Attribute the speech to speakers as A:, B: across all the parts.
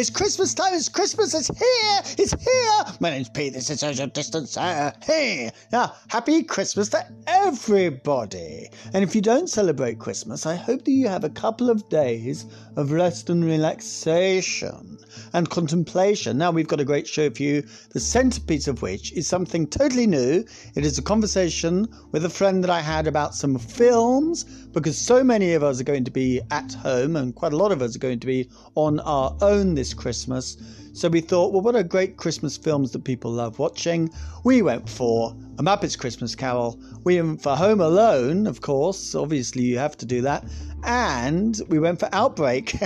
A: It's Christmas
B: time. It's Christmas. It's here. It's here. My name's Pete. This is social distance. Uh, hey. Now, happy Christmas to everybody. And if you don't celebrate Christmas, I hope that you have a couple of days of rest and relaxation and contemplation. Now, we've got a great show for you, the centerpiece of which is something totally new. It is a conversation with a friend that I had about some films because so many of us are going to be at home and quite a lot of us are going to be on our own this Christmas. So we thought, well, what are great Christmas films that people love watching? We went for A Muppets Christmas Carol. We went for Home Alone, of course. Obviously, you have to do that. And we went for Outbreak,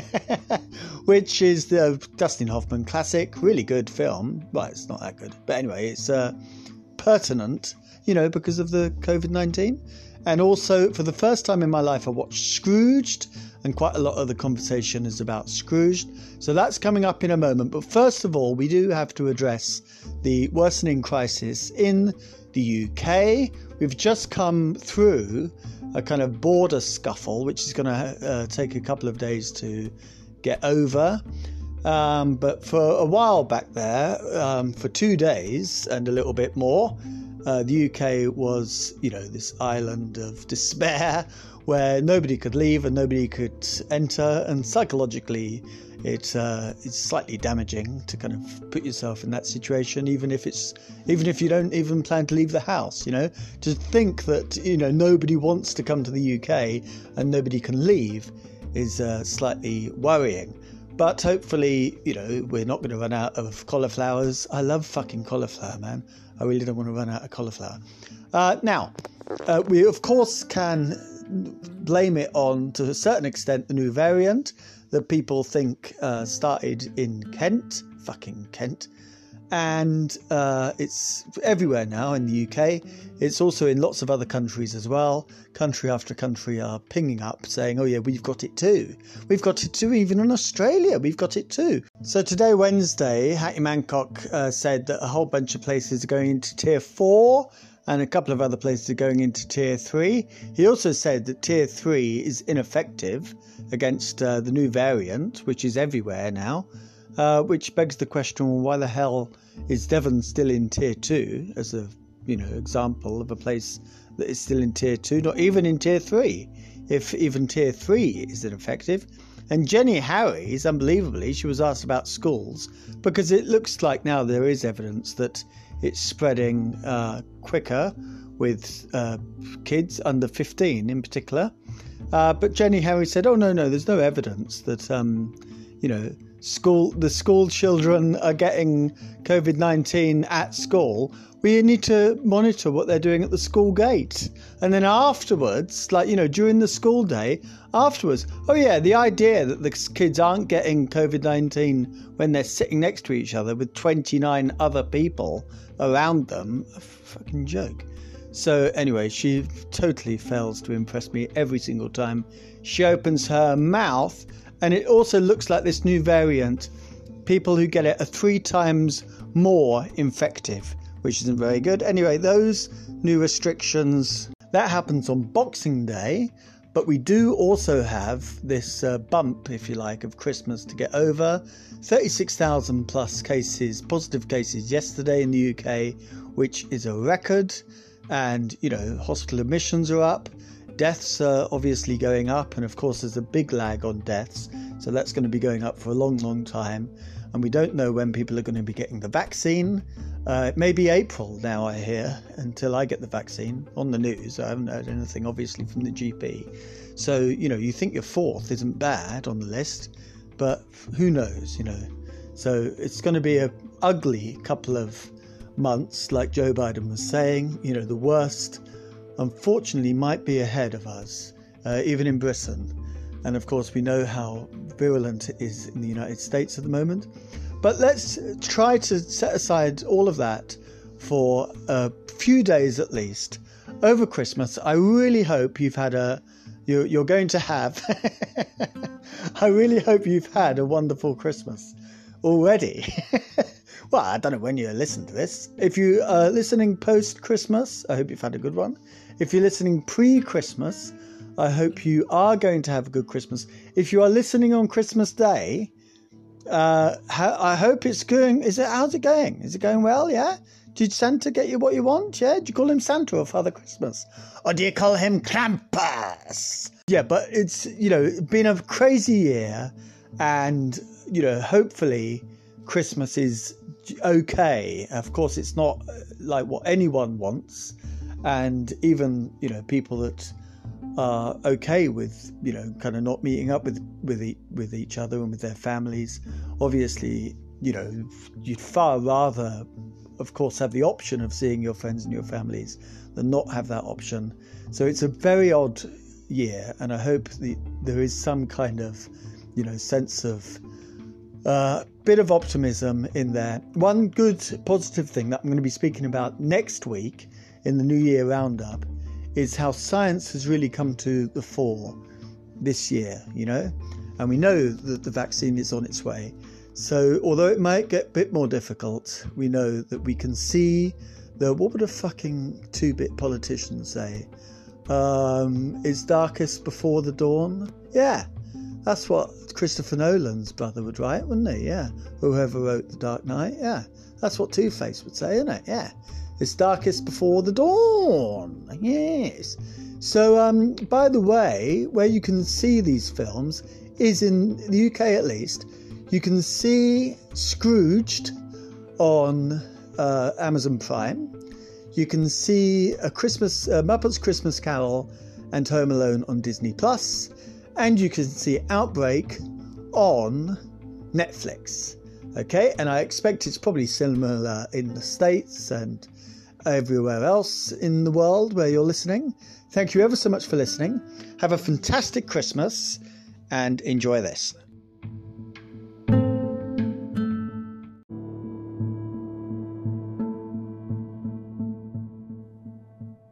B: which is the Dustin Hoffman classic. Really good film. Well, it's not that good. But anyway, it's uh, pertinent, you know, because of the COVID 19. And also, for the first time in my life, I watched Scrooged, and quite a lot of the conversation is about Scrooge. So that's coming up in a moment. But first of all, we do have to address the worsening crisis in the UK. We've just come through a kind of border scuffle, which is going to uh, take a couple of days to get over. Um, but for a while back there, um, for two days and a little bit more, uh, the UK was, you know, this island of despair where nobody could leave and nobody could enter, and psychologically, it uh, it's slightly damaging to kind of put yourself in that situation, even if it's even if you don't even plan to leave the house. You know, to think that you know nobody wants to come to the UK and nobody can leave is uh, slightly worrying. But hopefully, you know, we're not going to run out of cauliflowers. I love fucking cauliflower, man. I really don't want to run out of cauliflower. Uh, now, uh, we of course can blame it on, to a certain extent, the new variant that people think uh, started in Kent, fucking Kent, and uh, it's everywhere now in the UK. It's also in lots of other countries as well. Country after country are pinging up saying, oh, yeah, we've got it too. We've got it too, even in Australia, we've got it too. So today, Wednesday, Hattie Mancock uh, said that a whole bunch of places are going into tier four and a couple of other places are going into tier three. He also said that tier three is ineffective against uh, the new variant, which is everywhere now. Uh, which begs the question: well, why the hell is Devon still in tier two as a you know example of a place that is still in tier two, not even in tier three? If even tier three is ineffective. And Jenny Harries, unbelievably, she was asked about schools because it looks like now there is evidence that it's spreading uh, quicker with uh, kids under 15 in particular. Uh, but Jenny Harries said, "Oh no, no, there's no evidence that um, you know school the school children are getting COVID nineteen at school. We need to monitor what they're doing at the school gate, and then afterwards, like you know, during the school day, afterwards. Oh yeah, the idea that the kids aren't getting COVID nineteen when they're sitting next to each other with twenty nine other people around them, a fucking joke." So, anyway, she totally fails to impress me every single time she opens her mouth. And it also looks like this new variant, people who get it are three times more infective, which isn't very good. Anyway, those new restrictions, that happens on Boxing Day. But we do also have this uh, bump, if you like, of Christmas to get over. 36,000 plus cases, positive cases yesterday in the UK, which is a record and you know hospital admissions are up deaths are obviously going up and of course there's a big lag on deaths so that's going to be going up for a long long time. And we don't know when people are going to be getting the vaccine. Uh, it may be april now i hear until i get the vaccine on the news. I haven't heard anything obviously from the gp so you know you think your fourth isn't bad on the list but who knows you know? So it's going to be a ugly couple of months, like Joe Biden was saying. You know, the worst, unfortunately, might be ahead of us, uh, even in Britain. And of course, we know how virulent it is in the United States at the moment. But let's try to set aside all of that for a few days at least over Christmas. I really hope you've had a you're, you're going to have. I really hope you've had a wonderful Christmas already. well, I don't know when you listen to this. If you are listening post Christmas, I hope you've had a good one. If you're listening pre Christmas, I hope you are going to have a good Christmas. If you are listening on Christmas Day, uh, I hope it's going. Is it? How's it going? Is it going well? Yeah. Did Santa get you what you want? Yeah. Do you call him Santa or Father Christmas, or do you call him Krampus? Yeah, but it's you know been a crazy year, and you know hopefully Christmas is okay. Of course, it's not uh, like what anyone wants, and even you know people that are okay with you know kind of not meeting up with with e- with each other and with their families. Obviously, you know you'd far rather, of course, have the option of seeing your friends and your families than not have that option. So it's a very odd year, and I hope the, there is some kind of you know sense of uh, bit of optimism in there. One good positive thing that I'm going to be speaking about next week in the New Year Roundup is how science has really come to the fore this year, you know? And we know that the vaccine is on its way. So, although it might get a bit more difficult, we know that we can see the what would a fucking two bit politician say? Um, it's darkest before the dawn. Yeah, that's what Christopher Nolan's brother would write, wouldn't he? Yeah, whoever wrote The Dark Knight. Yeah, that's what Two Face would say, isn't it? Yeah, it's darkest before the dawn. Yes. So, um, by the way, where you can see these films is in the UK at least. You can see Scrooged on uh, Amazon Prime. You can see a Christmas uh, Muppets Christmas Carol and Home Alone on Disney Plus, and you can see Outbreak on Netflix. Okay, and I expect it's probably similar in the States and everywhere else in the world where you're listening. Thank you ever so much for listening. Have a fantastic Christmas and enjoy this.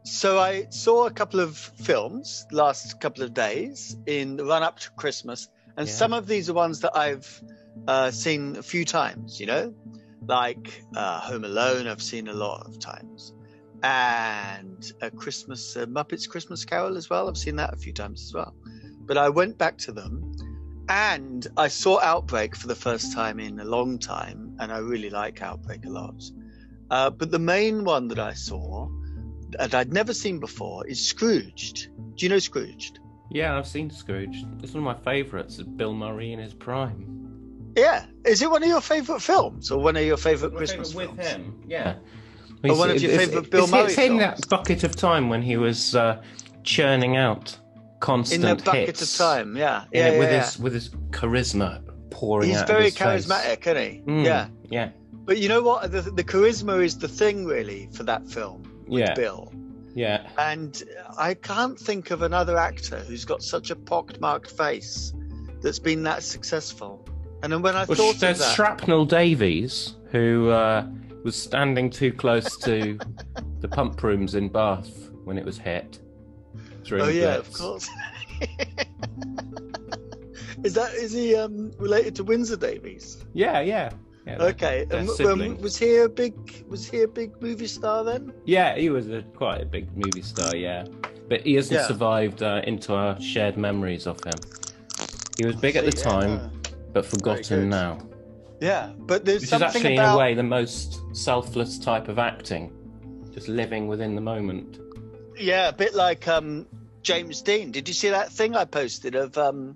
B: So I saw a couple of films last couple of days in the run up to Christmas, and
C: Yeah.
B: some of these are ones that I've uh, seen a few times. You know, like uh, Home Alone, I've seen a lot of times, and a Christmas uh, Muppets Christmas Carol as well. I've seen that a few times as well. But I went back to them, and I saw Outbreak for the first time in a long time, and I really like Outbreak a lot. Uh, but the main one that I saw that I'd never seen before is Scrooged. Do you know Scrooged?
C: Yeah, I've seen Scrooged. It's one of my favourites. Bill Murray in his prime.
B: Yeah. Is it one of your favourite films or one of your favourite Christmas
C: with
B: films?
C: him. Yeah.
B: Or one of your favourite
C: it's-
B: Bill
C: it's,
B: Murray
C: It's in
B: films?
C: that bucket of time when he was uh, churning out constant
B: In
C: constant
B: that bucket
C: hits.
B: of time, yeah.
C: Yeah,
B: Yeah, yeah,
C: with
B: yeah.
C: his with his charisma pouring out.
B: He's very
C: of his face.
B: charismatic, isn't he?
C: Mm,
B: Yeah.
C: Yeah.
B: But you know what? The, the charisma is the thing, really, for that film with
C: Yeah.
B: Bill.
C: Yeah.
B: And I can't think of another actor who's got such a pockmarked face that's been that successful. And then when I
C: Well,
B: thought
C: there's
B: that,
C: Shrapnel Davies, who uh, was standing too close to the pump rooms in Bath when it was hit.
B: Oh yeah, of course. is that is he um, related to Windsor Davies?
C: Yeah, yeah. yeah they're-
B: Okay,
C: they're
B: um, was he a big was he a big movie star then?
C: Yeah, he was a, quite a big movie star, yeah. But he hasn't
B: Yeah.
C: survived uh, into our shared memories of him. He was big at the
B: yeah.
C: time, but forgotten now.
B: Yeah, but there's
C: Which is actually,
B: about
C: in a way, the most selfless type of acting. Just living within the moment.
B: yeah, a bit like um, James Dean. Did you see that thing I posted of um,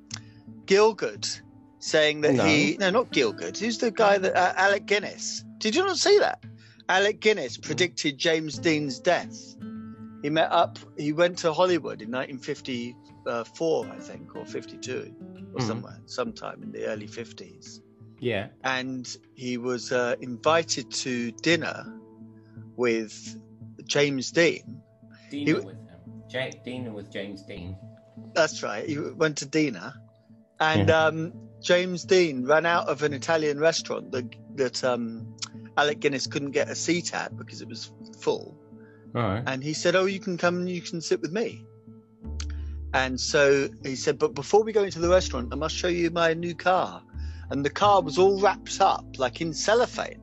B: Gielgud saying that
C: No.
B: he no not Gielgud. Who's the guy that uh, Alec Guinness? Did you not see that? Alec Guinness predicted James Dean's death. He met up. He went to Hollywood in 1954, I think, or 52, or
C: Mhm.
B: somewhere, sometime in the early 50s.
C: Yeah.
B: and he was uh, invited to dinner with James Dean.
C: Dina
B: He-
C: with him. Ja- Dina with James Dean.
B: That's right. He went to dinner, and
C: Yeah.
B: um, James Dean ran out of an Italian restaurant that that um, Alec Guinness couldn't get a seat at because it was full.
C: All right.
B: And he said, "Oh, you can come and you can sit with me." And so he said, "But before we go into the restaurant, I must show you my new car." And the car was all wrapped up like in cellophane,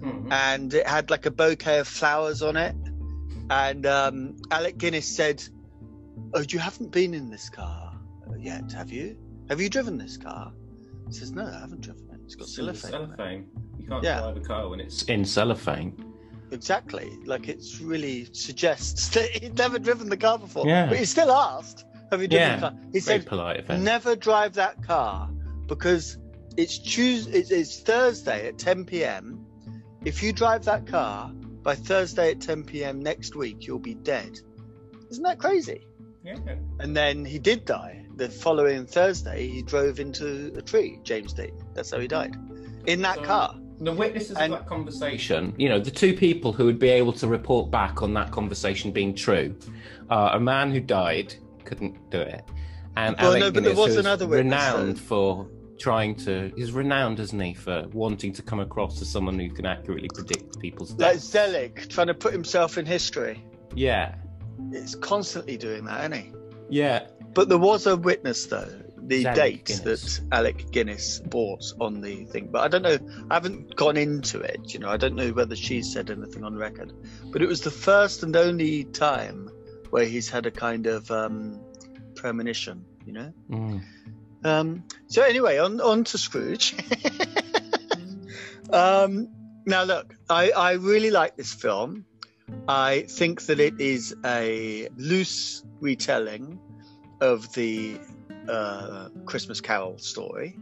C: Mhm.
B: and it had like a bouquet of flowers on it. And um, Alec Guinness said, "Oh, you haven't been in this car yet, have you? Have you driven this car?" He says, "No, I haven't driven it. It's got
C: Still
B: cellophane." on it."
C: cellophane. You can't
B: Yeah.
C: drive a car when it's in cellophane.
B: Exactly. Like it's really suggests that he'd never driven the car before.
C: Yeah.
B: But he still asked, "Have you driven
C: Yeah.
B: the car?" He
C: Very
B: said,
C: polite of
B: "Never drive that car because it's Tuesday. It's, it's Thursday at 10 p.m. If you drive that car by Thursday at 10 p.m. next week, you'll be dead." Isn't that crazy?
C: Yeah.
B: And then he did die. The following Thursday, he drove into a tree. James Dean. That's how he died. In that
C: So-
B: car.
C: The witnesses
B: And-
C: of that conversation, you know, the two people who would be able to report back on that conversation being true are a man who died, couldn't do it, and
B: Well,
C: Alec
B: no, but there
C: Guinness,
B: was
C: who's
B: another witness,
C: renowned
B: though.
C: for trying to. He's renowned, isn't he, for wanting to come across as someone who can accurately predict people's
B: Like
C: deaths.
B: Zelig trying to put himself in history.
C: Yeah,
B: It's constantly doing that, isn't he?
C: yeah.
B: But there was a witness, though, the
C: Alec
B: date
C: Guinness.
B: that Alec Guinness bought on the thing. But I don't know, I haven't gone into it, you know, I don't know whether she said anything on record. But it was the first and only time where he's had a kind of um, premonition, you know?
C: Mm.
B: Um, so, anyway, on, on to Scrooge. um, now, look, I, I really like this film. I think that it is a loose retelling of the uh, Christmas Carol story.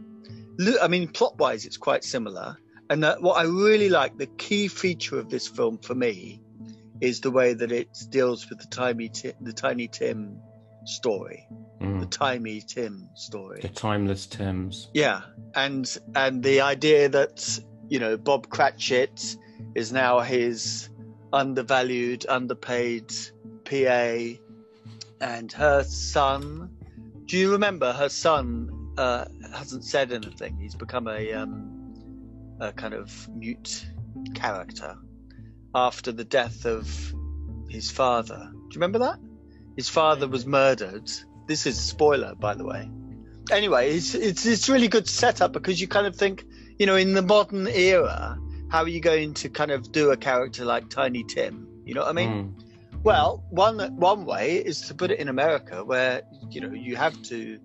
B: I mean, plot wise, it's quite similar. And that what I really like, the key feature of this film for me, is the way that it deals with the tiny, Ti- the Tiny Tim story, the
C: Mm.
B: Timey Tim story.
C: The timeless Tims.
B: Yeah, and and the idea that you know Bob Cratchit is now his undervalued, underpaid PA, and her son. Do you remember her son uh, hasn't said anything? He's become a um, a kind of mute character after the death of his father. Do you remember that? His father was murdered. This is spoiler, by the way anyway, it's, it's it's really good setup because you kind of think, you know, in the modern era, how are you going to kind of do a character like Tiny Tim? You know what I mean?
C: Mm.
B: Well, one one way is to put it in America, where you know you have to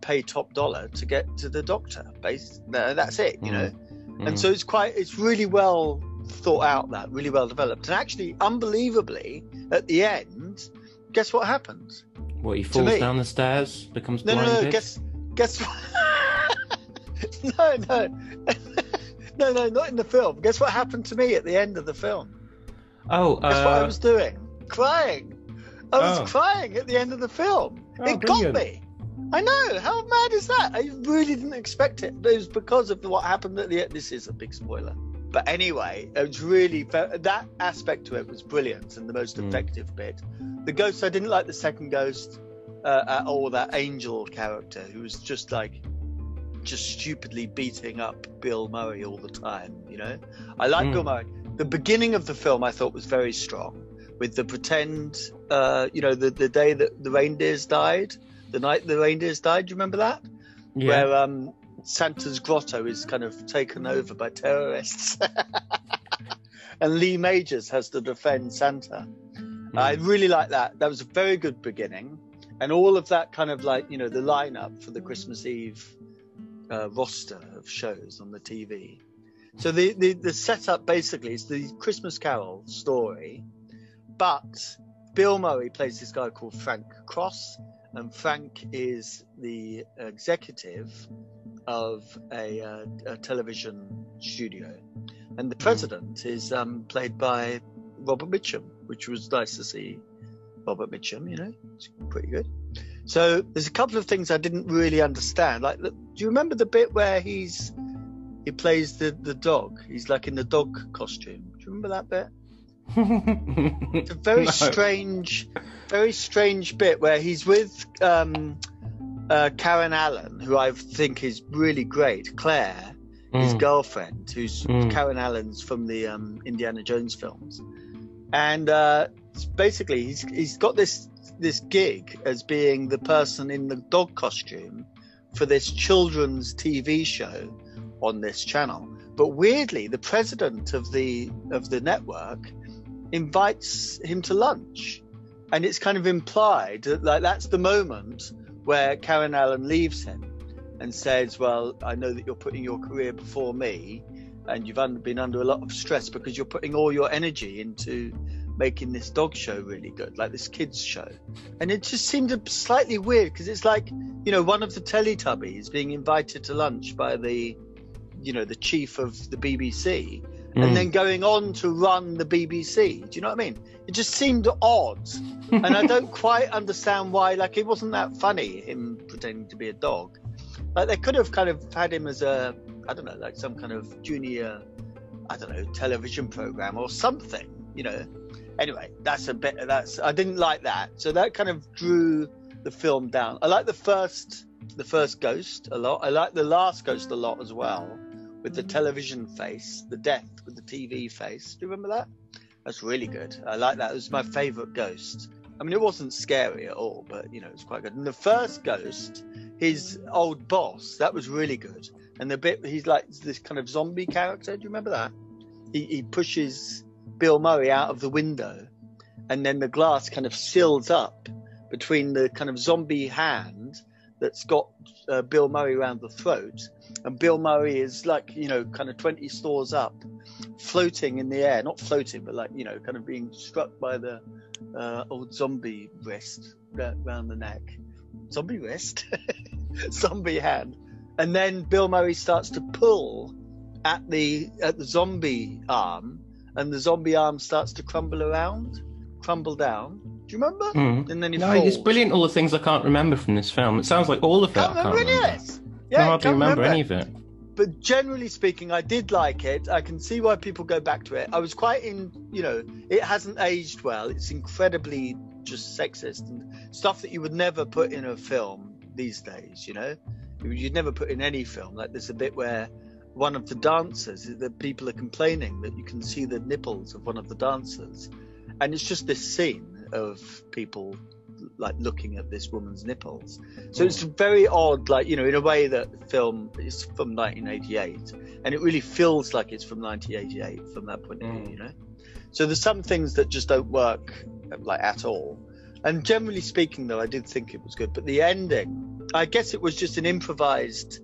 B: pay top dollar to get to the doctor. Base, that's it. You know,
C: Mm.
B: and so it's quite it's really well thought out. That really well developed, and actually, unbelievably, at the end, guess what happens?
C: what he falls down the stairs, becomes
B: No, no,
C: blinded.
B: no. Guess, guess what? no, no, no, no, not in the film. Guess what happened to me at the end of the film?
C: oh,
B: Guess what I
C: uh,
B: was doing? Crying. I was
C: Oh.
B: crying at the end of the film.
C: Oh,
B: it
C: brilliant.
B: got me. I know. How mad is that? I really didn't expect it. But it was because of what happened at the end. This is a big spoiler. But anyway, it was really that aspect to it was brilliant and the most
C: Mm.
B: effective bit. The ghost, I didn't like the second ghost uh, at all. That angel character who was just like, just stupidly beating up Bill Murray all the time. You know, I like
C: Mm.
B: Bill Murray. The beginning of the film I thought was very strong with the pretend, uh, you know, the the day that the reindeers died, the night the reindeers died. Do you remember that?
C: yeah.
B: Where um, Santa's grotto is kind of taken over by terrorists, and Lee Majors has to defend Santa.
C: Mm.
B: I really like that. That was a very good beginning, and all of that kind of like you know the lineup for the Christmas Eve uh, roster of shows on the TV. So the, the the setup basically is the Christmas Carol story, but Bill Murray plays this guy called Frank Cross, and Frank is the executive of a, uh, a television studio, and the president is um, played by Robert Mitchum, which was nice to see Robert Mitchum. You know, it's pretty good. So there's a couple of things I didn't really understand. Like, do you remember the bit where he's he plays the the dog. He's like in the dog costume. Do you remember that bit? It's a very
C: No.
B: strange, very strange bit where he's with um, uh, Karen Allen, who I think is really great. Claire, his
C: Mm.
B: girlfriend, who's
C: Mm.
B: Karen Allen's from the um, Indiana Jones films, and uh, basically he's he's got this this gig as being the person in the dog costume for this children's TV show on this channel. But weirdly, the president of the of the network invites him to lunch, and it's kind of implied that like that's the moment where Karen Allen leaves him and says, "Well, I know that you're putting your career before me, and you've been under a lot of stress because you're putting all your energy into making this dog show really good, like this kids show." And it just seemed slightly weird because it's like you know one of the Teletubbies being invited to lunch by the you know the chief of the BBC
C: Mm.
B: and then going on to run the BBC. Do you know what I mean? It just seemed odd, and I don't quite understand why. Like, it wasn't that funny him pretending to be a dog. Like, they could have kind of had him as a, I don't know, like some kind of junior, I don't know, television program or something. You know. Anyway, that's a bit. That's I didn't like that. So that kind of drew the film down. I like the first, the first Ghost a lot. I like the last Ghost a lot as well with the television face, the death with the TV face. Do you remember that? That's really good. I like that. It was my favorite ghost. I mean, it wasn't scary at all, but you know, it's quite good. And the first ghost, his old boss, that was really good. And the bit he's like this kind of zombie character. Do you remember that? He, he pushes Bill Murray out of the window, and then the glass kind of seals up between the kind of zombie hand that's got uh, Bill Murray around the throat and Bill Murray is like you know kind of 20 stores up floating in the air not floating but like you know kind of being struck by the uh, old zombie wrist ra- round the neck zombie wrist zombie hand and then Bill Murray starts to pull at the at the zombie arm and the zombie arm starts to crumble around crumble down do you remember
C: Mm.
B: and then he
C: No,
B: falls.
C: it's brilliant. All the things I can't remember from this film. It sounds like all of it. I
B: can't
C: can't
B: remember any
C: remember.
B: This
C: I
B: yeah
C: hardly
B: can't
C: remember any of it.
B: but generally speaking, I did like it. I can see why people go back to it. I was quite in, you know, it hasn't aged well. It's incredibly just sexist and stuff that you would never put in a film these days, you know? You'd never put in any film. Like there's a bit where one of the dancers, the people are complaining that you can see the nipples of one of the dancers. And it's just this scene of people like looking at this woman's nipples. So it's very odd, like, you know, in a way that the film is from 1988 and it really feels like it's from 1988 from that point of view,
C: Mm.
B: you know? So there's some things that just don't work like at all. And generally speaking, though, I did think it was good. But the ending, I guess it was just an improvised,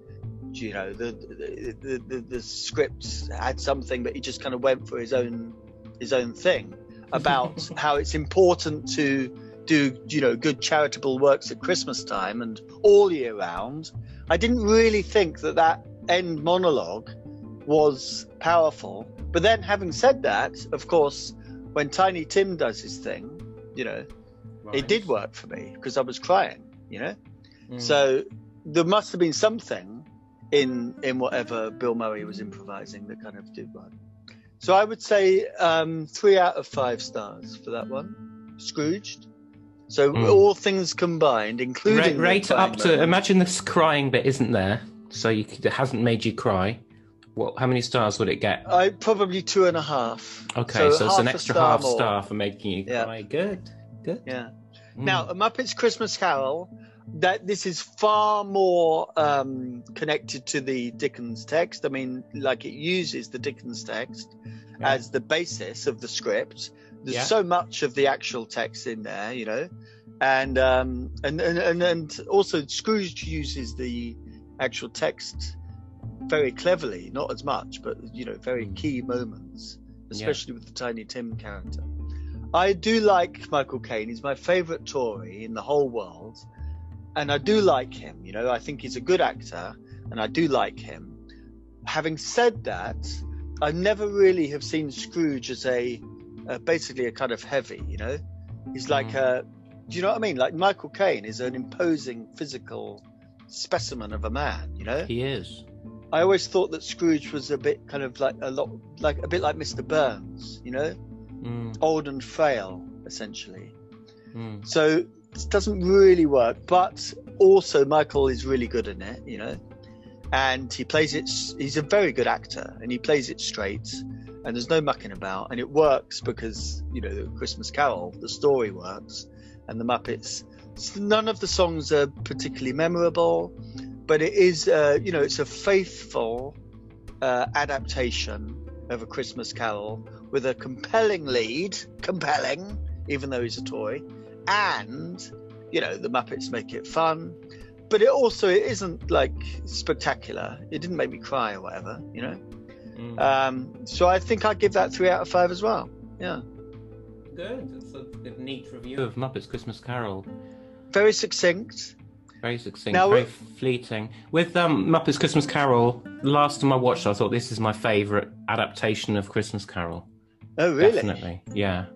B: you know, the the, the, the, the script had something, but he just kind of went for his own his own thing about how it's important to do you know good charitable works at christmas time and all year round i didn't really think that that end monologue was powerful but then having said that of course when tiny tim does his thing you know it did work for me because i was crying you know
C: Mm.
B: so there must have been something in in whatever Bill Murray was improvising that kind of did work. So I would say um, three out of five stars for that one. Scrooged. So
C: Mm.
B: all things combined, including
C: Rate, it up to.
B: moment.
C: Imagine this crying bit isn't there, so you could, it hasn't made you cry. What? How many stars would it get?
B: I probably two and a half.
C: Okay, so, it's an extra
B: star
C: half
B: more.
C: star for making you
B: Yeah.
C: cry. Good, good.
B: Yeah.
C: Mm.
B: Now, A Muppet's Christmas Carol, that this is far more um, connected to the Dickens text. I mean, like it uses the Dickens text
C: Yeah.
B: as the basis of the script. There's
C: Yeah.
B: so much of the actual text in there, you know, and um, and, and and and also Scrooge uses the actual text very cleverly, not as much, but you know, very
C: Mm.
B: key moments,
C: Yeah.
B: especially with the Tiny Tim character. I do like Michael Caine. He's my favourite Tory in the whole world, and I do like him. You know, I think he's a good actor, and I do like him. Having said that, I never really have seen Scrooge as a uh, basically a kind of heavy. You know, he's like a. Do you know what I mean? Like Michael Caine is an imposing physical specimen of a man. You know,
C: he is.
B: I always thought that Scrooge was a bit kind of like a lot, like a bit like Mr. Burns, you know,
C: Mm,
B: old and frail, essentially.
C: mm.
B: So it doesn't really work, but also Michael is really good in it, you know, and he plays it. He's a very good actor, and he plays it straight, and there's no mucking about, and it works because you know the Christmas Carol, the story works, and the Muppets. None of the songs are particularly memorable, but it is, uh, you know, it's a faithful uh, adaptation of a Christmas Carol with a compelling lead, compelling, even though he's a toy, and you know the Muppets make it fun, but it also it isn't like spectacular. It didn't make me cry or whatever, you know.
C: Mm.
B: Um, so I think I'd give that three out of five as well. Yeah,
C: Good. It's a, a neat review of Muppets Christmas Carol.
B: very succinct.
C: Very succinct,
B: Now,
C: very
B: we-
C: fleeting. With um, Muppets Christmas Carol, last time I watched, it, I thought this is my favourite adaptation of Christmas Carol.
B: Oh really?
C: Definitely, yeah.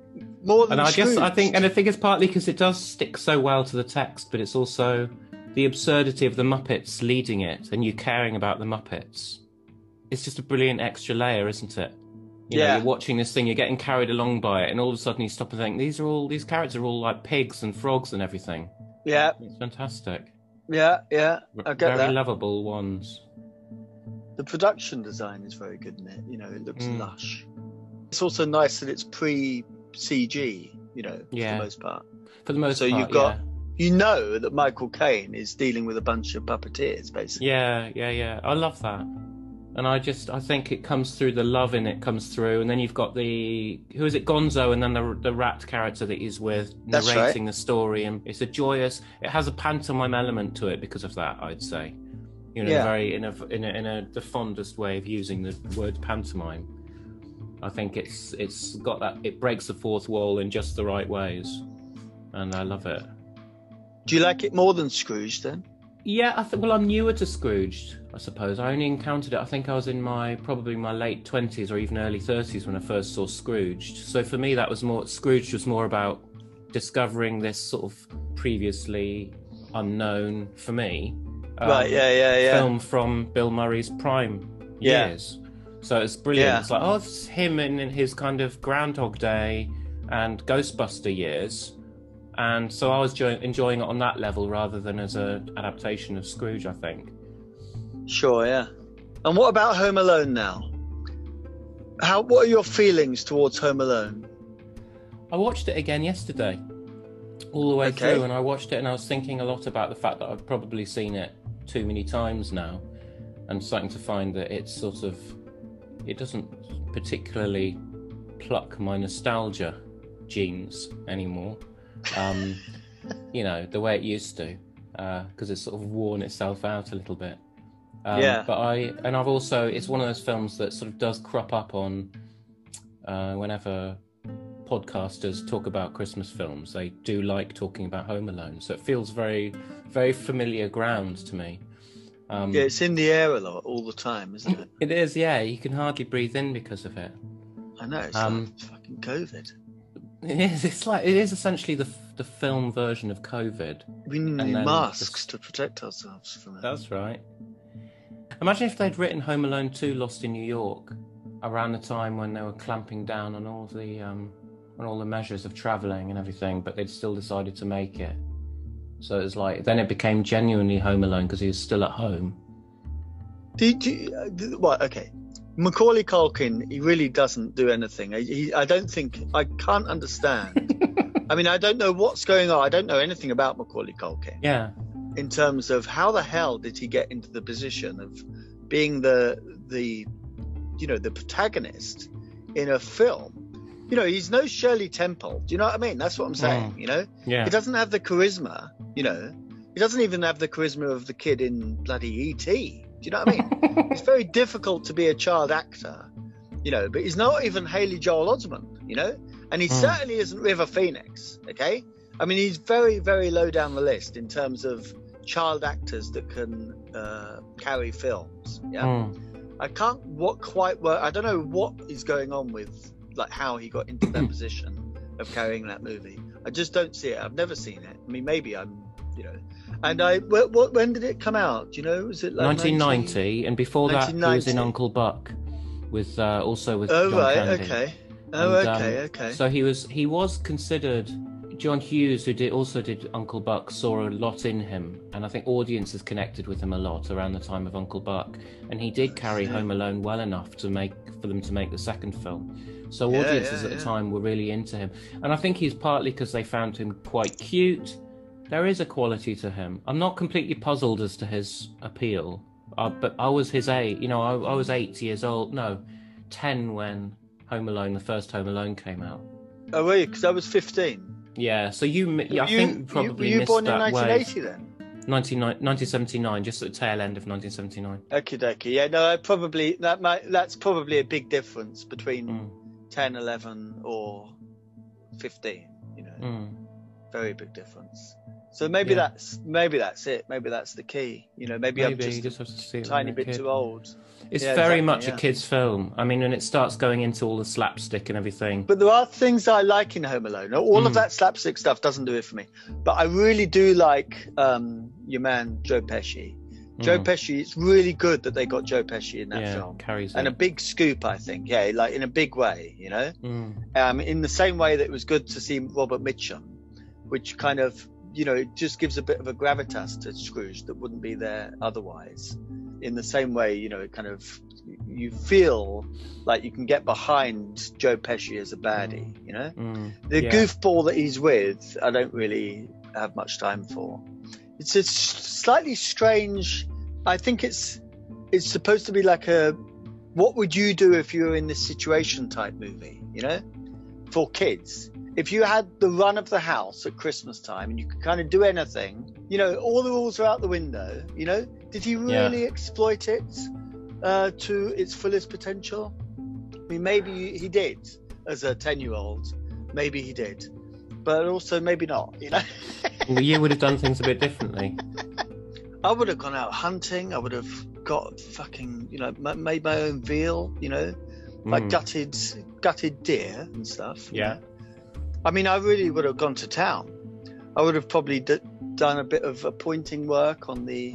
B: More than
C: And I guess I think, and I think it's partly because it does stick so well to the text, but it's also the absurdity of the Muppets leading it, and you caring about the Muppets. It's just a brilliant extra layer, isn't it? You know,
B: Yeah.
C: you're watching this thing, you're getting carried along by it, and all of a sudden you stop and think, these are all these characters are all like pigs and frogs and everything.
B: yeah,
C: It's fantastic.
B: yeah, yeah. I get
C: Very
B: that.
C: lovable ones.
B: The production design is very good in it. You know, it looks
C: Mm.
B: lush. It's also nice that it's pre CG. You know, for the most part.
C: For the most
B: So
C: part,
B: you've got-
C: yeah.
B: You know that Michael Caine is dealing with a bunch of puppeteers, basically.
C: Yeah, yeah, yeah. I love that. And I just, I think it comes through the love in it comes through, and then you've got the who is it, Gonzo, and then the the rat character that he's with
B: That's right.
C: narrating the story, and it's a joyous. It has a pantomime element to it because of that, I'd say. You know,
B: Yeah.
C: very in a in a in a the fondest way of using the word pantomime. I think it's it's got that it breaks the fourth wall in just the right ways, and I love it.
B: Do you like it more than Scrooge then?
C: Yeah, I think. Well, I'm newer to Scrooge, I suppose. I only encountered it. I think I was in my probably my late twenties or even early thirties when I first saw Scrooge. So for me, that was more. Scrooge was more about discovering this sort of previously unknown for me. um,
B: right. Yeah. Yeah. Yeah.
C: Film from Bill Murray's prime
B: Yeah.
C: years. So it's brilliant.
B: Yeah.
C: It's like, oh, it's him in, in his kind of Groundhog Day and Ghostbuster years. And so I was jo- enjoying it on that level rather than as an adaptation of Scrooge, I think.
B: Sure. Yeah. And what about Home Alone now? How? What are your feelings towards Home Alone?
C: I watched it again yesterday, all the way
B: Okay.
C: through, and I watched it and I was thinking a lot about the fact that I've probably seen it too many times now, and starting to find that it's sort of, it doesn't particularly pluck my nostalgia genes anymore. Um, you know, the way it used to, because it's sort of worn itself out a little bit. Um,
B: Yeah.
C: But I, and I've also, it's one of those films that sort of does crop up on uh, whenever podcasters talk about Christmas films. They do like talking about Home Alone, so it feels very, very familiar ground to me. Um,
B: Yeah, it's in the air a lot all the time, isn't it?
C: It is, yeah. You can hardly breathe in because of it.
B: I know. It's
C: Um,
B: like fucking COVID.
C: It is. It's like it is essentially the the film version of COVID.
B: We need masks to protect ourselves from it.
C: That's right. Imagine if they'd written Home Alone 2 Lost in New York around the time when they were clamping down on all the um, on all the measures of travelling and everything, but they'd still decided to make it. So it was like then it became genuinely Home Alone because he was still at home.
B: Did you? uh, what? Okay. Macaulay Culkin, he really doesn't do anything. I- He, I don't think, I can't understand. I mean, I don't know what's going on. I don't know anything about Macaulay Culkin
C: Yeah,
B: in terms of how the hell did he get into the position of being the, the, you know, the protagonist in a film. You know, he's no Shirley Temple. Do you know what I mean? That's what I'm saying. Mm. You know,
C: yeah,
B: he doesn't have the charisma. You know, he doesn't even have the charisma of the kid in bloody ET. Do you know what I mean? it's very difficult to be a child actor, you know, but he's not even Haley Joel Osment, you know, and he
C: Hmm.
B: certainly isn't River Phoenix, okay? I mean, he's very, very low down the list in terms of child actors that can uh, carry films. Yeah,
C: Mm.
B: I can't what quite work. I don't know what is going on with like how he got into that position of carrying that movie. I just don't see it. I've never seen it. I mean, maybe I'm, you know, And I, what, what, when did it come out? Do you know? Was it like
C: 1990, and before that, he was in Uncle Buck, with uh, also with
B: Oh
C: John
B: right,
C: Candy.
B: okay. Oh
C: And, um,
B: okay, okay.
C: So he was he was considered. John Hughes, who did also did Uncle Buck, saw a lot in him, and I think audiences connected with him a lot around the time of Uncle Buck, and he did carry Home Alone well enough to make for them to make the second film. So
B: Yeah,
C: audiences
B: yeah,
C: at the
B: yeah.
C: time were really into him, and I think he's partly because they found him quite cute. There is a quality to him. I'm not completely puzzled as to his appeal, uh, but I was his age. You know, I, I was eight years old. No, ten when Home Alone, the first Home Alone, came out.
B: oh wait, because I was 15.
C: Yeah, so you, I
B: you,
C: think you
B: you-
C: probably
B: were you born in 1980
C: wave.
B: then?
C: 19, 1979, just at the tail end of 1979.
B: Okay, dokie. Yeah, no, I probably that might that's probably a big difference between
C: Mm,
B: 10, 11, or 15. You know,
C: mm.
B: Very big difference. So maybe
C: Yeah.
B: that's maybe that's it. Maybe that's the key. You know, maybe, I'm just
C: you just have to see
B: a tiny bit
C: kid.
B: too old.
C: It's
B: Yeah,
C: very
B: exactly,
C: much
B: yeah.
C: a kid's film. I mean, and it starts going into all the slapstick and everything.
B: But there are things I like in Home Alone. All of
C: Mm.
B: that slapstick stuff doesn't do it for me. But I really do like um, your man Joe Pesci. Joe
C: Mm.
B: Pesci. It's really good that they got Joe Pesci in that
C: yeah,
B: film.
C: carries
B: And a big scoop, I think. Yeah, like in a big way, you know.
C: Mm,
B: Um, in the same way that it was good to see Robert Mitchum, which kind of, you know, it just gives a bit of a gravitas to Scrooge that wouldn't be there otherwise. In the same way, you know, it kind of, you feel like you can get behind Joe Pesci as a baddie, you know?
C: mm,
B: The
C: yeah.
B: goofball that he's with, I don't really have much time for. It's a slightly strange. I think it's it's supposed to be like a what would you do if you were in this situation type movie, you know, for kids. If you had the run of the house at Christmas time and you could kind of do anything, you know, all the rules are out the window. You know, did he
C: Yeah.
B: really exploit it uh, to its fullest potential? I mean, maybe he did as a ten-year-old. Maybe he did, but also maybe not. You know.
C: Well, you would have done things a bit differently.
B: I would have gone out hunting. I would have got fucking, you know, ma- made my own veal. You know, like
C: Mm,
B: gutted, gutted deer and stuff. you
C: Yeah.
B: know. I mean, I really would have gone to town. I would have probably d- done a bit of appointing work on the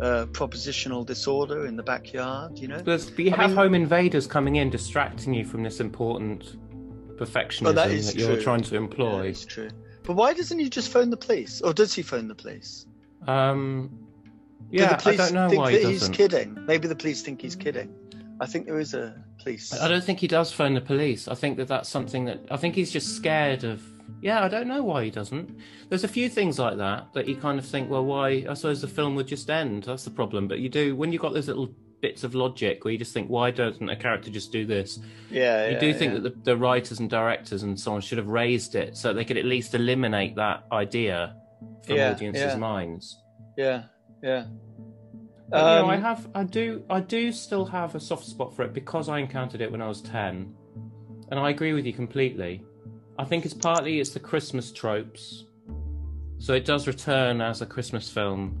B: uh, propositional disorder in the backyard. You know.
C: But, you
B: I
C: have
B: mean-
C: home invaders coming in, distracting you from this important perfectionism
B: that is
C: you're trying to employ.
B: it's true. But why doesn't he just phone the police, or does he phone the police?
C: Um,
B: Do
C: yeah,
B: the
C: I
B: police
C: don't know
B: think
C: why
B: that
C: he
B: he's
C: doesn't.
B: kidding. Maybe the police think he's kidding. I think there is a police.
C: I don't think he does phone the police. I think that that's something that I think he's just scared of. Yeah, I don't know why he doesn't. There's a few things like that that you kind of think, well, why? I suppose the film would just end. That's the problem. But you do when you've got those little bits of logic where you just think, why doesn't a character just do this?
B: Yeah,
C: You
B: yeah,
C: do think
B: yeah.
C: that the, the writers and directors and so on should have raised it so they could at least eliminate that idea from
B: Yeah,
C: audiences'
B: yeah.
C: minds.
B: Yeah, yeah.
C: You know, I
B: Um,
C: have, I do, I do still have a soft spot for it because I encountered it when I was ten, and I agree with you completely. I think it's partly it's the Christmas tropes, so it does return as a Christmas film.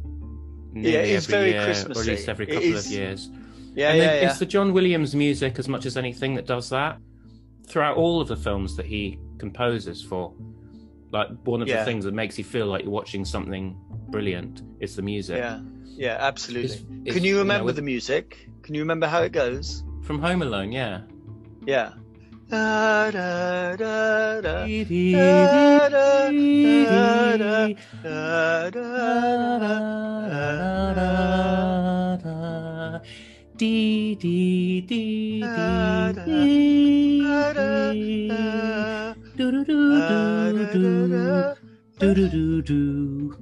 C: Nearly
B: it is
C: every
B: very
C: year, or at least every couple of years.
B: Yeah,
C: and
B: yeah, yeah.
C: it's the John Williams music as much as anything that does that throughout all of the films that he composes for. Like one of
B: Yeah.
C: the things that makes you feel like you're watching something brilliant is the music.
B: Yeah, yeah, absolutely.
C: It's- it's,
B: Can you
C: know,
B: remember
C: with-
B: the music? Can you remember how it goes?
C: from Home Alone? Yeah.
B: Yeah. Da, da, da, da, da, da, da, da, da, da, da, da.
C: Dee dee dee dee dee
B: da, da,
C: dee.
B: da,
C: Do do do
B: da,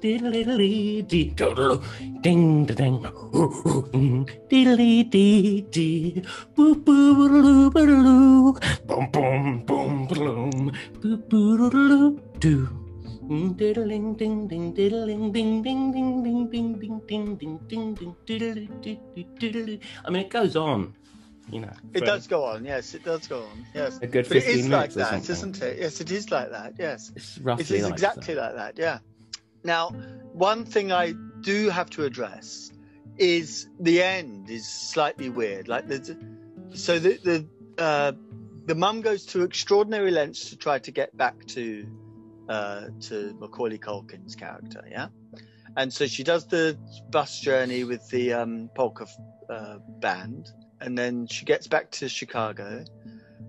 C: ding ding ding ding dee ding ding diddle dee diddle ding ding diddle dee dee boo boo diddle diddle boom boom boom boom boo boo diddle doo Diddling ding ding diddling ding ding ding ding ding ding ding ding ding ding diddly diddly diddly. I mean, it goes on. you know.
B: It does go on. Yes, it does go on. Yes,
C: A good
B: but it
C: 15
B: is like that, isn't it? Yes, it is like that. Yes.
C: It's roughly
B: It is
C: like
B: exactly
C: that.
B: like that, yeah. Now, one thing I do have to address is the end is slightly weird. Like, there's, so the the uh, the mum goes to extraordinary lengths to try to get back to uh, to Macaulay Culkin's character, yeah. And so she does the bus journey with the um, polka uh, band, and then she gets back to Chicago.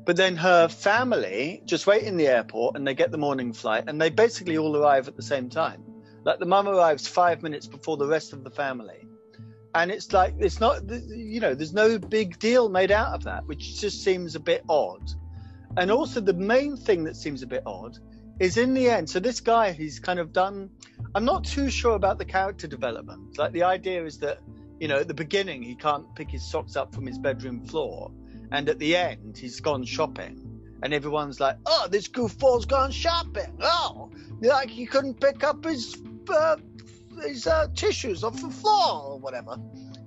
B: But then her family just wait in the airport and they get the morning flight and they basically all arrive at the same time. Like the mum arrives five minutes before the rest of the family. And it's like, it's not, you know, there's no big deal made out of that, which just seems a bit odd. And also, the main thing that seems a bit odd is in the end. So, this guy, he's kind of done, I'm not too sure about the character development. Like, the idea is that, you know, at the beginning, he can't pick his socks up from his bedroom floor and at the end he's gone shopping and everyone's like oh this goofball's gone shopping oh like he couldn't pick up his uh, his uh, tissues off the floor or whatever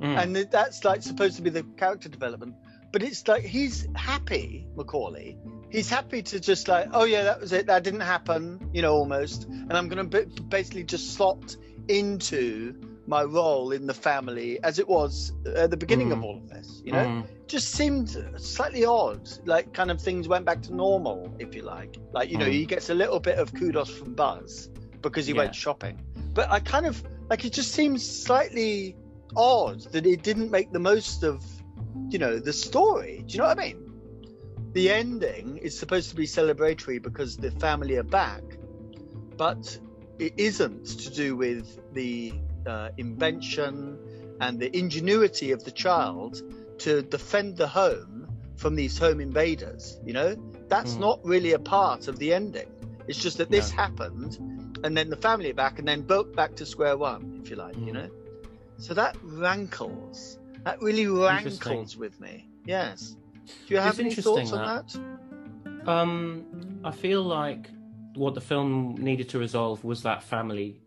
C: Mm.
B: and that's like supposed to be the character development but it's like he's happy macaulay he's happy to just like oh yeah that was it that didn't happen you know almost and i'm gonna b- basically just slot into my role in the family as it was at the beginning of
C: Mhm.
B: all of this you know
C: Mm.
B: just seemed slightly odd. Like kind of things went back to normal, if you like. Like you know,
C: Mm.
B: he gets a little bit of kudos from Buzz because he
C: Yeah.
B: went shopping. But I kind of like it just seems slightly odd that it didn't make the most of, you know, the story. Do you know what I mean? The ending is supposed to be celebratory because the family are back, but it isn't to do with the uh, invention and the ingenuity of the child to defend the home from these home invaders. You know, that's
C: Mm.
B: not really a part of the ending. It's just that this
C: No.
B: happened, and then the family back, and then both back to square one, if you like. You
C: Mm.
B: know, so that rankles. That really rankles with me. Yes. Do you have
C: It's
B: any thoughts on that?
C: Um, I feel like what the film needed to resolve was that family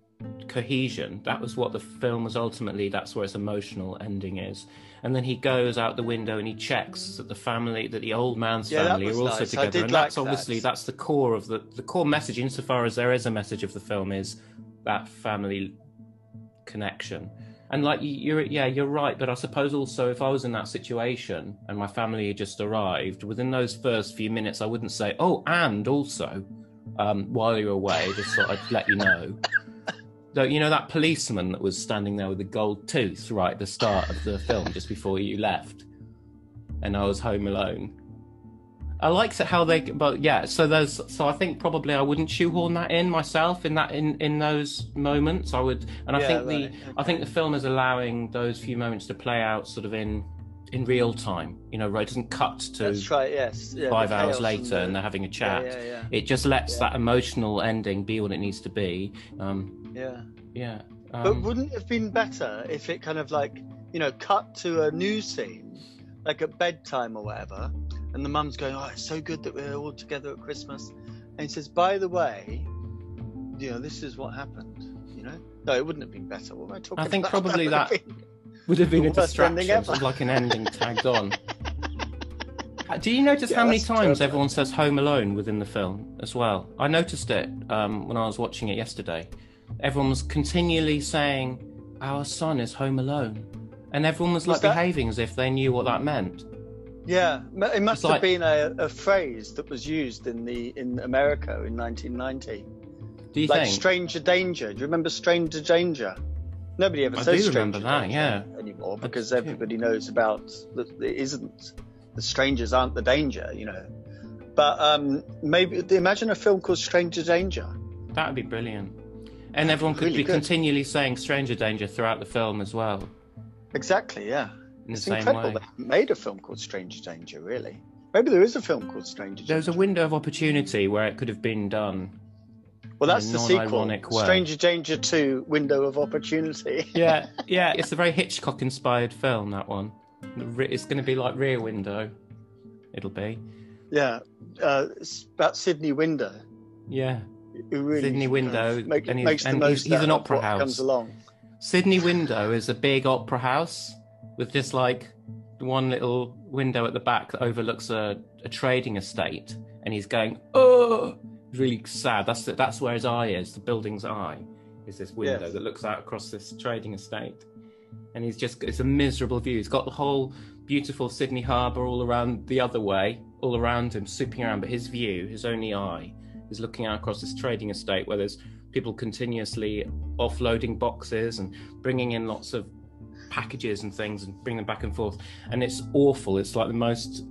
C: cohesion. That was what the film was ultimately. That's where its emotional ending is. And then he goes out the window and he checks that the family, that the old man's
B: Yeah,
C: family are also
B: nice.
C: Together. And
B: like
C: that's obviously
B: that.
C: that's the core of the the core message. Insofar as there is a message of the film, is that family connection. And like you- you're, yeah, you're right. But I suppose also if I was in that situation and my family had just arrived, within those first few minutes, I wouldn't say, "Oh, and also, um, while you're away, just thought I'd let you know." Though you know that policeman that was standing there with the gold tooth right at the start of the film, just before you left, and I was home alone. I like how they, but yeah. So there's, so I think probably I wouldn't shoehorn that in myself in that in in those moments. I would, and I
B: Yeah,
C: think the,
B: right,
C: I think the film is allowing those few moments to play out sort of in in real time. You know, right? It doesn't cut to
B: That's right. Yes. Yeah,
C: five hours later
B: the-
C: and they're having a chat.
B: yeah, yeah,
C: It just lets that emotional ending be what it needs to be. Um,
B: yeah.
C: yeah. Um,
B: But wouldn't it have been better if it kind of like, you know, cut to a news scene, like at bedtime or whatever, and the mum's going, "Oh, it's so good that we're all together at Christmas," and he says, "By the way, you know, this is what happened." You know, no, it wouldn't have been better. What am I talking
C: I think
B: about?
C: probably that-
B: been-
C: would have been a distraction, sort of like an ending tagged on. Uh, Do you notice
B: Yeah,
C: how many times
B: terrible.
C: everyone says "Home Alone" within the film as well? I noticed it um, when I was watching it yesterday. Everyone was continually saying, "Our son is home alone," and everyone was,
B: Was
C: like
B: that-
C: behaving as if they knew what that meant.
B: Yeah, it must
C: It's
B: have
C: like-
B: been a, a phrase that was used in the in America in 1990,
C: Do you
B: like
C: think?
B: stranger danger. Do you remember stranger danger? Nobody ever
C: I
B: says
C: do
B: stranger
C: remember that,
B: danger
C: yeah.
B: anymore because everybody knows about that it isn't the strangers aren't the danger, you know. But um, maybe imagine a film called Stranger Danger.
C: That would be brilliant. And everyone could
B: Really
C: be
B: good.
C: continually saying "Stranger Danger" throughout the film as well,
B: Exactly, yeah.
C: in the
B: It's
C: same
B: incredible
C: way.
B: they made a film called Stranger Danger, really. Maybe there is a film called Stranger Danger.
C: There's a window of opportunity where it could have been done.
B: well, that's the sequel.
C: way.
B: Stranger Danger 2 Window of Opportunity.
C: Yeah, yeah, it's a very Hitchcock-inspired film. That one. It's going to be like Rear Window. It'll be.
B: Yeah, uh, it's about Sydney Window.
C: Yeah,
B: Who really
C: Sydney Window,
B: make-
C: and he's-
B: makes the
C: and
B: most
C: he's- he's an opera
B: what
C: house.
B: Comes along.
C: Sydney Window is a big opera house with just like one little window at the back that overlooks a, a trading estate, and he's going, "Oh!" Really sad. That's the, that's where his eye is. The building's eye is this window
B: Yes.
C: that looks out across this trading estate, and he's just it's a miserable view. He's got the whole beautiful Sydney Harbour all around the other way, all around him, swooping around, but his view, his only eye, is looking out across this trading estate where there's people continuously offloading boxes and bringing in lots of packages and things and bring them back and forth. And it's awful. It's like the most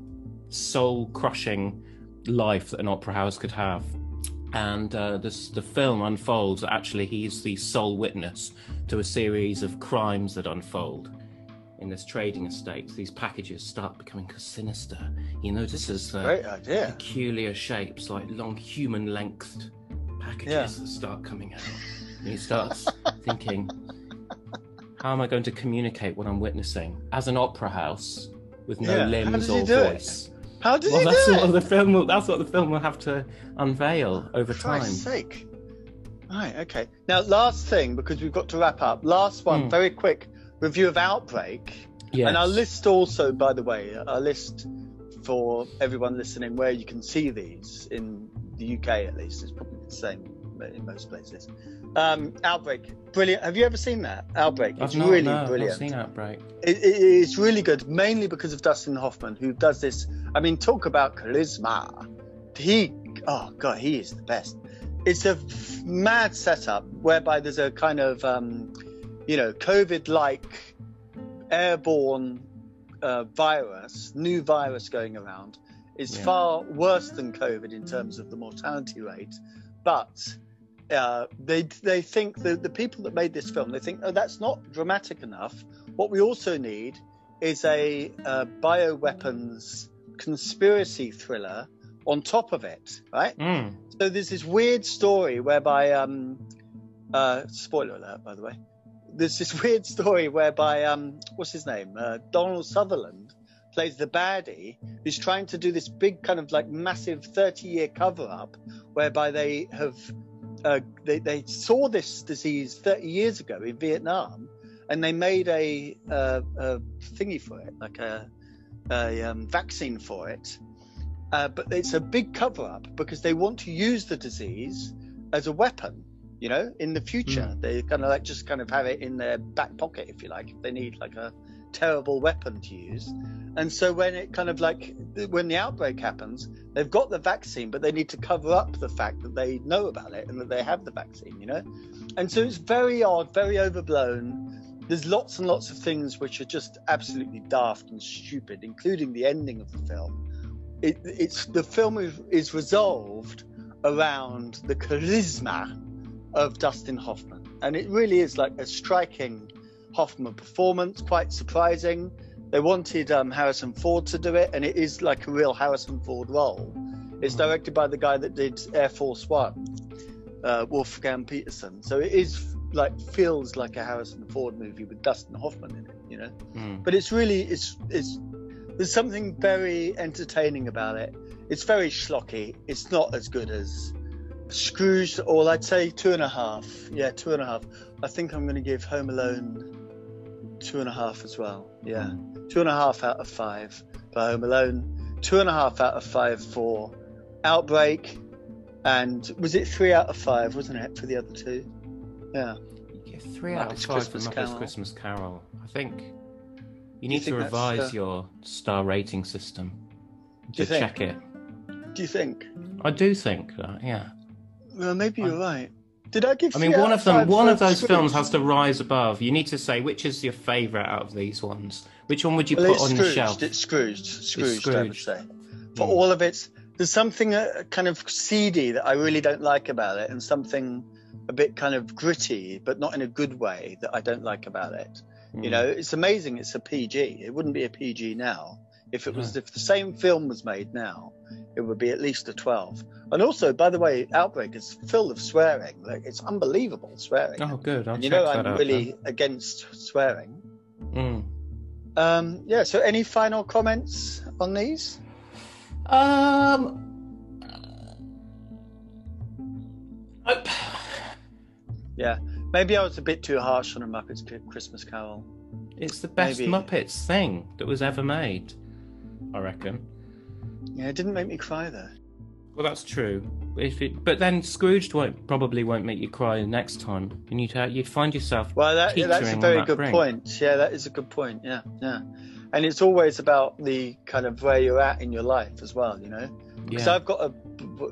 C: soul crushing life that an opera house could have. And uh, this, the film unfolds. Actually, he's the sole witness to a series of crimes that unfold in this trading estate. These packages start becoming sinister. He notices uh, peculiar shapes, like long human lengthed packages
B: Yeah.
C: that start coming out. And he starts thinking, how am I going to communicate what I'm witnessing as an opera house with no
B: Yeah,
C: limbs or
B: do it?
C: voice?
B: How did
C: Well,
B: he
C: that's
B: do
C: what
B: it?
C: the film. Will, that's what the film will have to unveil over
B: For
C: time.
B: Christ's sake. Right, okay. Now, last thing, because we've got to wrap up. Last one,
C: Hmm.
B: very quick review of Outbreak.
C: Yes.
B: And our list also, by the way, our list for everyone listening where you can see these in the UK at least. It's probably the same in most places. Um, Outbreak, brilliant. Have you ever seen that? Outbreak.
C: I've
B: It's
C: not,
B: really
C: no, I've
B: brilliant.
C: seen Outbreak.
B: It, it, it's really good, mainly because of Dustin Hoffman, who does this. I mean, talk about charisma. He, oh god, he is the best. It's a f- mad setup whereby there's a kind of, um, you know, COVID-like airborne uh, virus, new virus going around. is
C: Yeah.
B: far worse than COVID in terms of the mortality rate, but uh, they they think the the people that made this film they think oh that's not dramatic enough. What we also need is a uh, bioweapons conspiracy thriller on top of it, right?
C: Mm.
B: So there's this weird story whereby, um, uh, spoiler alert, by the way. There's this weird story whereby, um, what's his name? Uh, Donald Sutherland plays the baddie who's trying to do this big kind of like massive 30 year cover up whereby they have, uh, they, they saw this disease 30 years ago in Vietnam and they made a, uh, a thingy for it, like a, a um, vaccine for it uh, but it's a big cover up because they want to use the disease as a weapon you know in the future. Hmm. They kind of like just kind of have it in their back pocket if you like if they need like a terrible weapon to use. And so when it kind of like when the outbreak happens they've got the vaccine but they need to cover up the fact that they know about it and that they have the vaccine you know? And so it's very odd very overblown. There's lots and lots of things which are just absolutely daft and stupid including the ending of the film. It, it's the film is, is resolved around the charisma of Dustin Hoffman, and it really is like a striking Hoffman performance, quite surprising. They wanted um, Harrison Ford to do it, and it is like a real Harrison Ford role. It's directed by the guy that did Air Force One, uh, Wolfgang Petersen. So it is like feels like a Harrison Ford movie with Dustin Hoffman in it, you know
C: Mm.
B: but it's really it's it's there's something very entertaining about it it's very schlocky it's not as good as scrooge or i'd say two and a half yeah two and a half i think i'm going to give home alone two and a half as well yeah two and a half out of five for home alone two and a half out of five for outbreak and was it three out of five wasn't it for the other two yeah
C: Yeah, three out of
B: Muppets
C: five for
B: Christmas
C: Muppets
B: Carol.
C: Christmas Carol. I think you
B: you
C: need to
B: think that's,
C: revise
B: uh,
C: your star rating system
B: Do you
C: to
B: think?
C: check it.
B: do you think
C: I do think that, yeah.
B: Well maybe you're right did i give
C: I mean, one of them, one of those films has to rise above. You need to say which is your favourite out of these ones. Which one would you
B: Well,
C: put on
B: Scrooged.
C: the shelf?
B: It's Scrooged. Scrooged, I would say. For
C: Mm.
B: all of its, there's something uh, kind of seedy that I really don't like about it, and something a bit kind of gritty, but not in a good way that I don't like about it. You
C: Mm.
B: know, it's amazing. It's a PG. It wouldn't be a PG now if it was if the same film was made now. It would be at least a 12. And also, by the way, Outbreak is full of swearing. Like it's unbelievable swearing.
C: Oh, good. I'll
B: and you
C: check
B: know,
C: that
B: I'm
C: out.
B: really against swearing.
C: then.
B: Um, yeah. So, any final comments on these?
C: Mm. Um. I-
B: Yeah, maybe I was a bit too harsh on a Muppets Christmas Carol.
C: It's the best
B: Maybe.
C: Muppets thing that was ever made. I reckon.
B: Yeah, it didn't make me cry though.
C: Well, that's true. If it, but then Scrooge won't probably won't make you cry next time, and you'd ha- you'd find yourself.
B: Well, that, yeah, that's a very
C: that
B: good
C: brink.
B: point. Yeah, that is a good point. Yeah, yeah. And it's always about the kind of where you're at in your life as well, you know? Because
C: Yeah.
B: I've got a,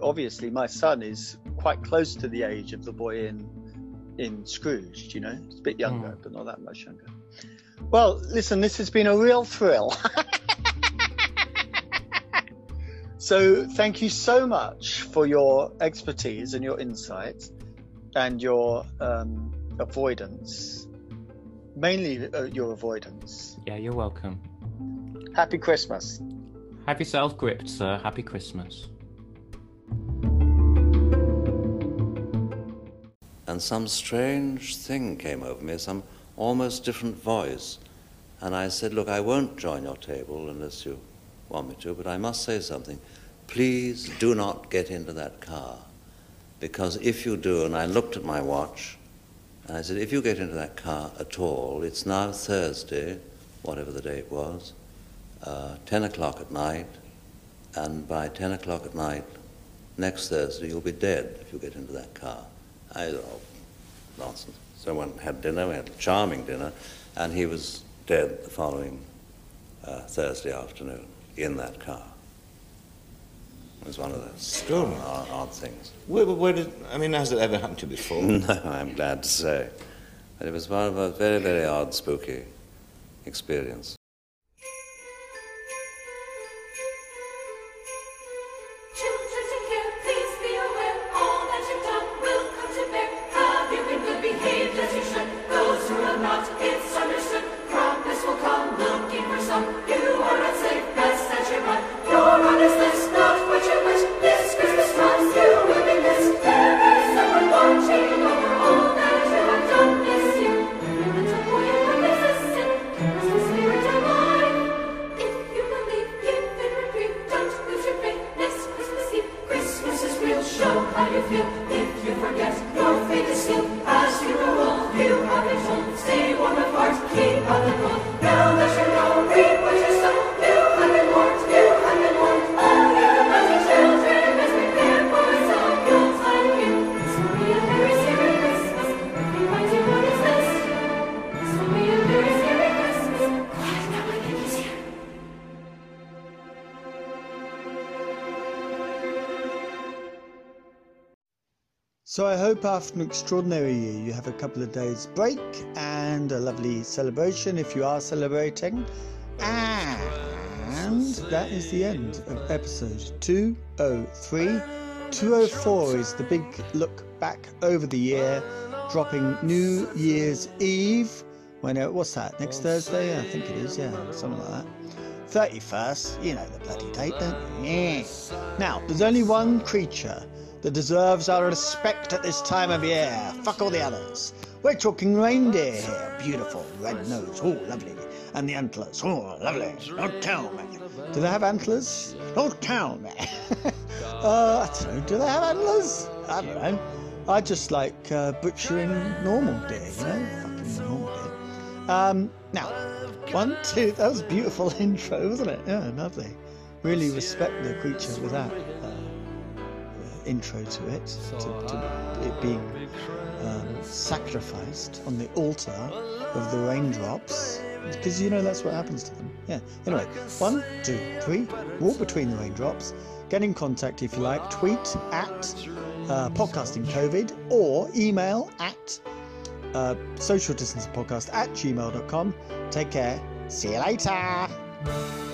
B: obviously, my son is quite close to the age of the boy in in Scrooge, you know? It's a bit younger,
C: Hmm.
B: but not that much younger. Well, listen, this has been a real thrill. so, thank you so much for your expertise and your insight and your um, avoidance, mainly uh, your avoidance.
C: Yeah, you're welcome.
B: Happy Christmas.
C: Have yourself gripped, sir. Happy Christmas.
D: and some strange thing came over me, some almost different voice. And I said, Look, I won't join your table unless you want me to, but I must say something. Please do not get into that car. Because if you do, and I looked at my watch, and I said, if you get into that car at all, it's now Thursday, whatever the date was, uh, 10 o'clock at night, and by 10 o'clock at night next Thursday, you'll be dead if you get into that car. I said, oh, nonsense. So went had dinner, we had a charming dinner, and he was dead the following uh, Thursday afternoon in that car. It was one of those
E: Extraordinary.
D: odd, odd things.
E: Where, where did, I mean, has it ever happened to you before?
D: No, I'm glad to say. But it was one of a very, very odd, spooky experience.
B: After an extraordinary year you have a couple of days break and a lovely celebration if you are celebrating. And that is the end of episode 203. 204 is the big look back over the year, dropping New Year's Eve. When what's that? Next Thursday? I think it is, yeah, something like that. 31st, you know the bloody date, don't you? Yeah. Now, there's only one creature that deserves our respect at this time of year. Fuck all the others. We're talking reindeer here. Beautiful, red nose, oh, lovely. And the antlers, oh, lovely. Don't tell me. Do they have antlers? Don't tell me. uh, I don't know. Do they have antlers? I don't know. I just like uh, butchering normal deer, you know? Fucking normal deer. Um, now, one, two, that was a beautiful intro, wasn't it? Yeah, lovely. Really respect the creature with that intro to it, to, to it being um, sacrificed on the altar of the raindrops, because you know that's what happens to them. Yeah. Anyway, one, two, three, walk between the raindrops. Get in contact if you like. Tweet at uh, podcasting COVID or email at uh, social distance podcast at gmail.com. Take care. See you later.